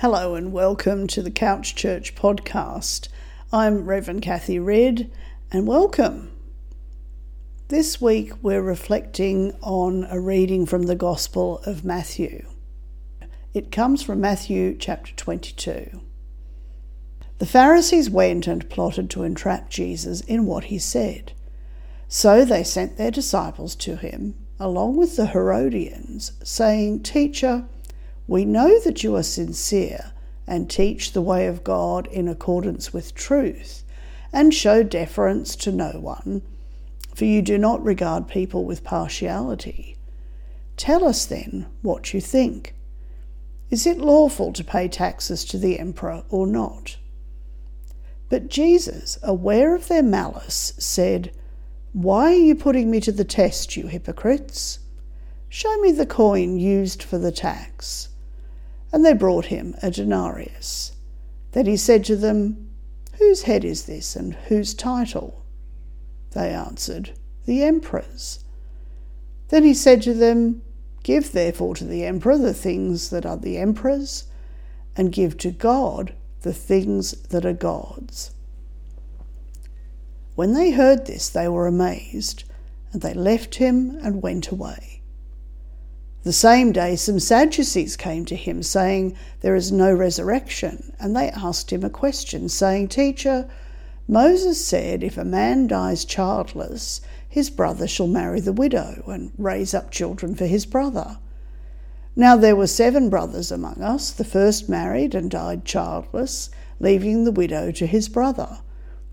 Hello and welcome to the Couch Church podcast. I'm Reverend Cathy Ridd and welcome. This week we're reflecting on a reading from the Gospel of Matthew. It comes from Matthew chapter 22. The Pharisees went and plotted to entrap Jesus in what he said. So they sent their disciples to him, along with the Herodians, saying, Teacher, we know that you are sincere and teach the way of God in accordance with truth, and show deference to no one, for you do not regard people with partiality. Tell us then what you think. Is it lawful to pay taxes to the emperor or not? But Jesus, aware of their malice, said, Why are you putting me to the test, you hypocrites? Show me the coin used for the tax. And they brought him a denarius. Then he said to them, Whose head is this, and whose title? They answered, The emperor's. Then he said to them, Give therefore to the emperor the things that are the emperor's, and give to God the things that are God's. When they heard this, they were amazed, and they left him and went away. The same day, some Sadducees came to him, saying, There is no resurrection. And they asked him a question, saying, Teacher, Moses said, If a man dies childless, his brother shall marry the widow and raise up children for his brother. Now there were seven brothers among us. The first married and died childless, leaving the widow to his brother.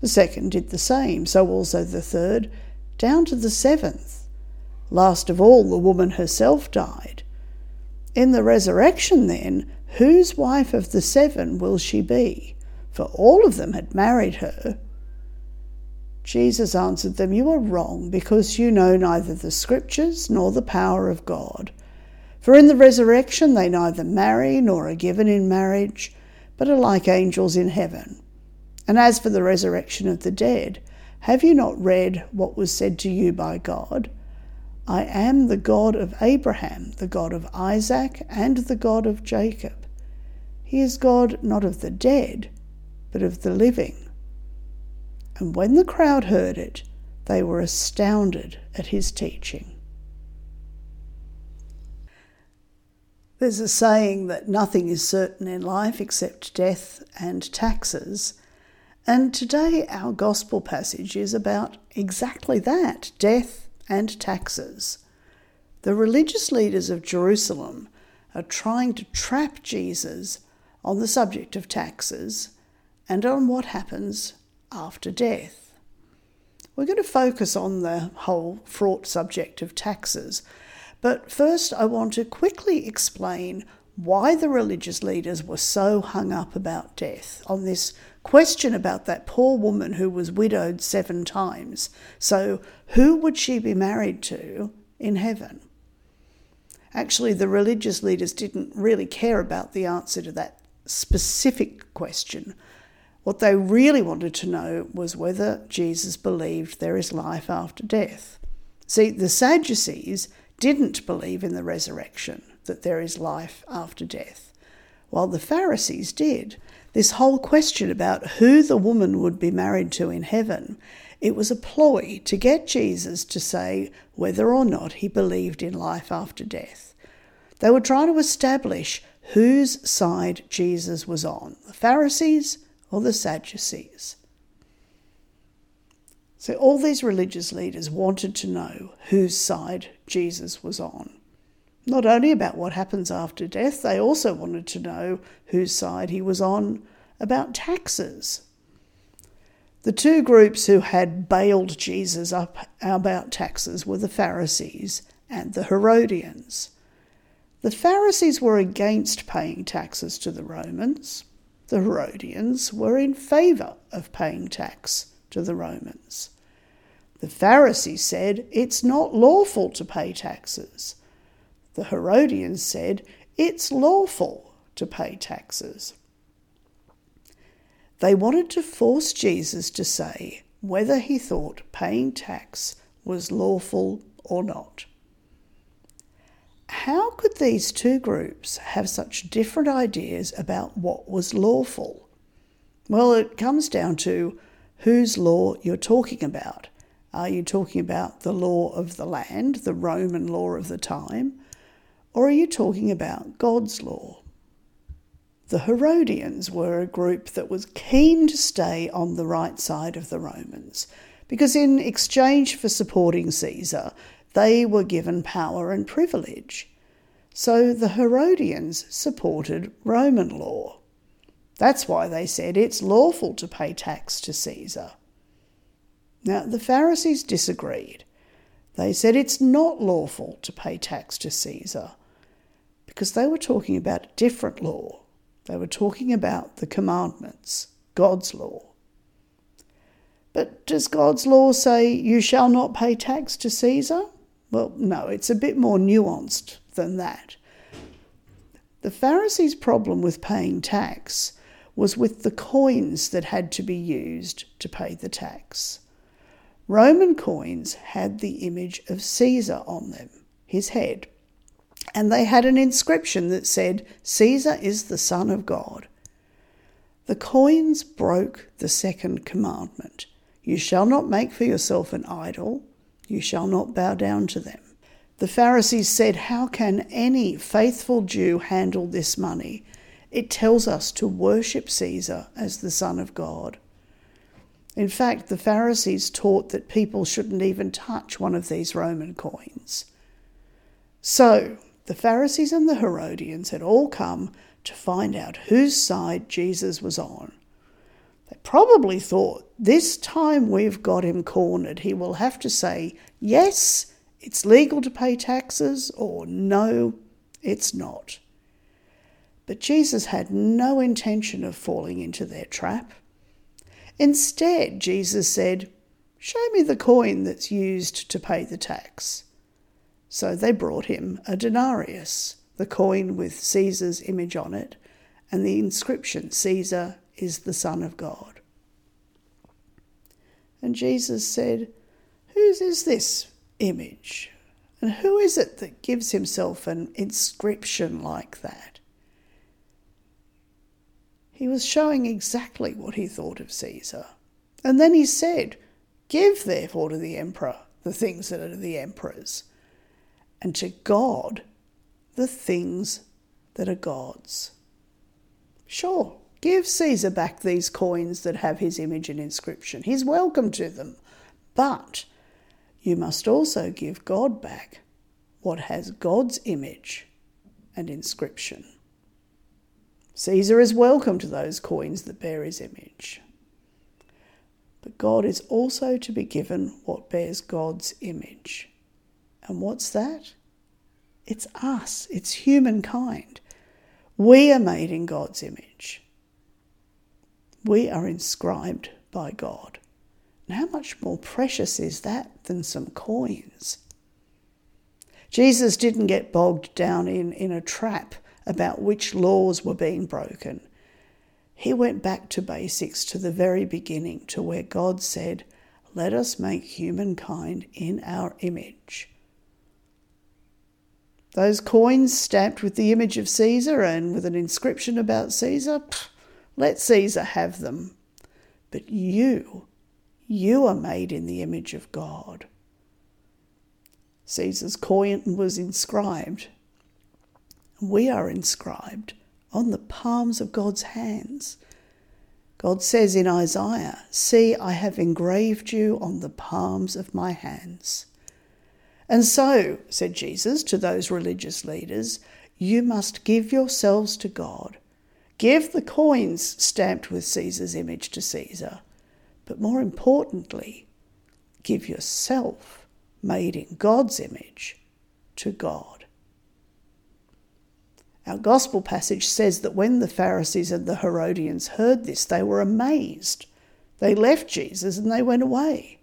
The second did the same, so also the third, down to the seventh. Last of all, the woman herself died. In the resurrection, then, whose wife of the seven will she be? For all of them had married her. Jesus answered them, You are wrong, because you know neither the Scriptures nor the power of God. For in the resurrection they neither marry nor are given in marriage, but are like angels in heaven. And as for the resurrection of the dead, have you not read what was said to you by God? I am the God of Abraham, the God of Isaac, and the God of Jacob. He is God not of the dead, but of the living. And when the crowd heard it, they were astounded at his teaching. There's a saying that nothing is certain in life except death and taxes. And today our gospel passage is about exactly that death and taxes. The religious leaders of Jerusalem are trying to trap Jesus on the subject of taxes and on what happens after death. We're going to focus on the whole fraught subject of taxes, but first I want to quickly explain why the religious leaders were so hung up about death on this question about that poor woman who was widowed seven times. So, who would she be married to in heaven? Actually, the religious leaders didn't really care about the answer to that specific question. What they really wanted to know was whether Jesus believed there is life after death. See, the Sadducees didn't believe in the resurrection, that there is life after death, while the Pharisees did this whole question about who the woman would be married to in heaven, it was a ploy to get Jesus to say whether or not he believed in life after death. They were trying to establish whose side Jesus was on the Pharisees or the Sadducees. So, all these religious leaders wanted to know whose side Jesus was on. Not only about what happens after death, they also wanted to know whose side he was on about taxes. The two groups who had bailed Jesus up about taxes were the Pharisees and the Herodians. The Pharisees were against paying taxes to the Romans. The Herodians were in favour of paying tax to the Romans. The Pharisees said it's not lawful to pay taxes. The Herodians said it's lawful to pay taxes. They wanted to force Jesus to say whether he thought paying tax was lawful or not. how could these two groups have such different ideas about what was lawful? Well, it comes down to whose law you're talking about. Are you talking about the law of the land, the Roman law of the time, or are you talking about God's law? The Herodians were a group that was keen to stay on the right side of the Romans because, in exchange for supporting Caesar, they were given power and privilege. So the Herodians supported Roman law. That's why they said it's lawful to pay tax to Caesar. Now, the Pharisees disagreed. They said it's not lawful to pay tax to Caesar because they were talking about a different law. They were talking about the commandments, God's law. But does God's law say you shall not pay tax to Caesar? Well, no, it's a bit more nuanced than that. The Pharisees' problem with paying tax was with the coins that had to be used to pay the tax. Roman coins had the image of Caesar on them, his head and they had an inscription that said, Caesar is the Son of God. The coins broke the second commandment You shall not make for yourself an idol, you shall not bow down to them. The Pharisees said, How can any faithful Jew handle this money? It tells us to worship Caesar as the Son of God. In fact, the Pharisees taught that people shouldn't even touch one of these Roman coins. So, the Pharisees and the Herodians had all come to find out whose side Jesus was on. They probably thought, this time we've got him cornered, he will have to say, yes, it's legal to pay taxes, or no, it's not. But Jesus had no intention of falling into their trap. Instead, Jesus said, Show me the coin that's used to pay the tax. So they brought him a denarius, the coin with Caesar's image on it, and the inscription Caesar is the Son of God. And Jesus said, Whose is this image? And who is it that gives himself an inscription like that? He was showing exactly what he thought of Caesar. And then he said, Give therefore to the emperor the things that are the emperor's and to God the things that are God's. Sure, give Caesar back these coins that have his image and inscription. He's welcome to them. But you must also give God back what has God's image and inscription. Caesar is welcome to those coins that bear his image. But God is also to be given what bears God's image. And what's that? It's us, it's humankind. We are made in God's image. We are inscribed by God. And how much more precious is that than some coins? Jesus didn't get bogged down in, in a trap about which laws were being broken. He went back to basics, to the very beginning, to where God said, Let us make humankind in our image. Those coins stamped with the image of Caesar and with an inscription about Caesar, pff, let Caesar have them. But you, you are made in the image of God. Caesar's coin was inscribed. We are inscribed on the palms of God's hands. God says in Isaiah, See, I have engraved you on the palms of my hands. And so, said Jesus to those religious leaders, you must give yourselves to God. Give the coins stamped with Caesar's image to Caesar. But more importantly, give yourself, made in God's image, to God. Our gospel passage says that when the Pharisees and the Herodians heard this, they were amazed. They left Jesus and they went away.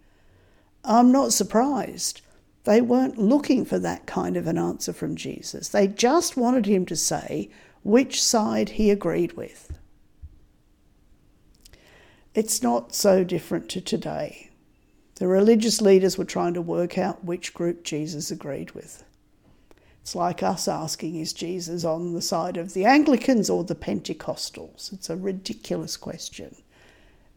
I'm not surprised. They weren't looking for that kind of an answer from Jesus. They just wanted him to say which side he agreed with. It's not so different to today. The religious leaders were trying to work out which group Jesus agreed with. It's like us asking, is Jesus on the side of the Anglicans or the Pentecostals? It's a ridiculous question.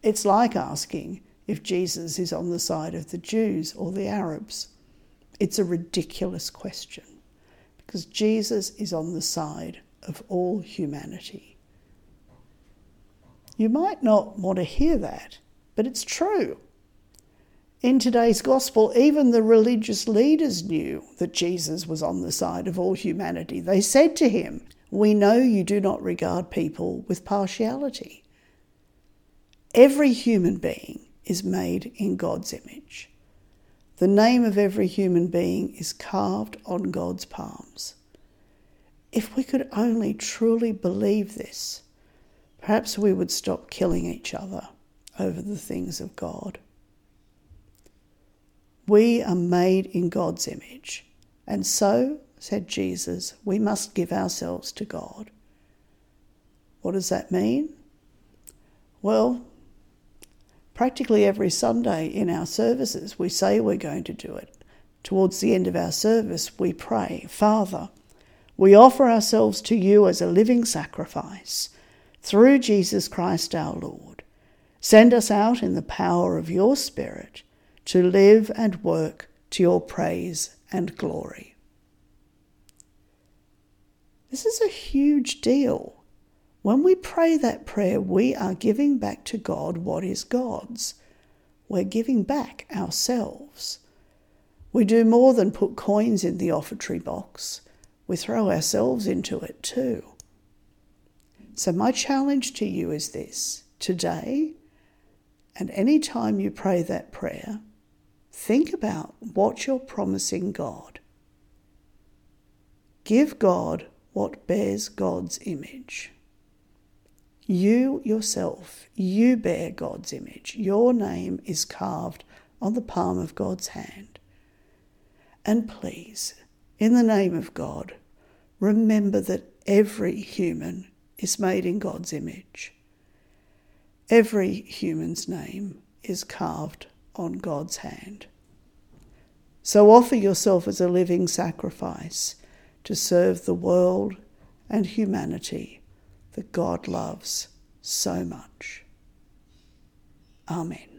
It's like asking if Jesus is on the side of the Jews or the Arabs. It's a ridiculous question because Jesus is on the side of all humanity. You might not want to hear that, but it's true. In today's gospel, even the religious leaders knew that Jesus was on the side of all humanity. They said to him, We know you do not regard people with partiality. Every human being is made in God's image. The name of every human being is carved on God's palms. If we could only truly believe this, perhaps we would stop killing each other over the things of God. We are made in God's image, and so, said Jesus, we must give ourselves to God. What does that mean? Well, practically every Sunday in our services, we say we're going to do it. Towards the end of our service, we pray, Father, we offer ourselves to you as a living sacrifice through Jesus Christ our Lord. Send us out in the power of your Spirit to live and work to your praise and glory. This is a huge deal. When we pray that prayer, we are giving back to God what is God's. We're giving back ourselves. We do more than put coins in the offertory box, we throw ourselves into it too. So, my challenge to you is this today, and any time you pray that prayer, Think about what you're promising God. Give God what bears God's image. You yourself, you bear God's image. Your name is carved on the palm of God's hand. And please, in the name of God, remember that every human is made in God's image. Every human's name is carved on God's hand. So offer yourself as a living sacrifice to serve the world and humanity that God loves so much. Amen.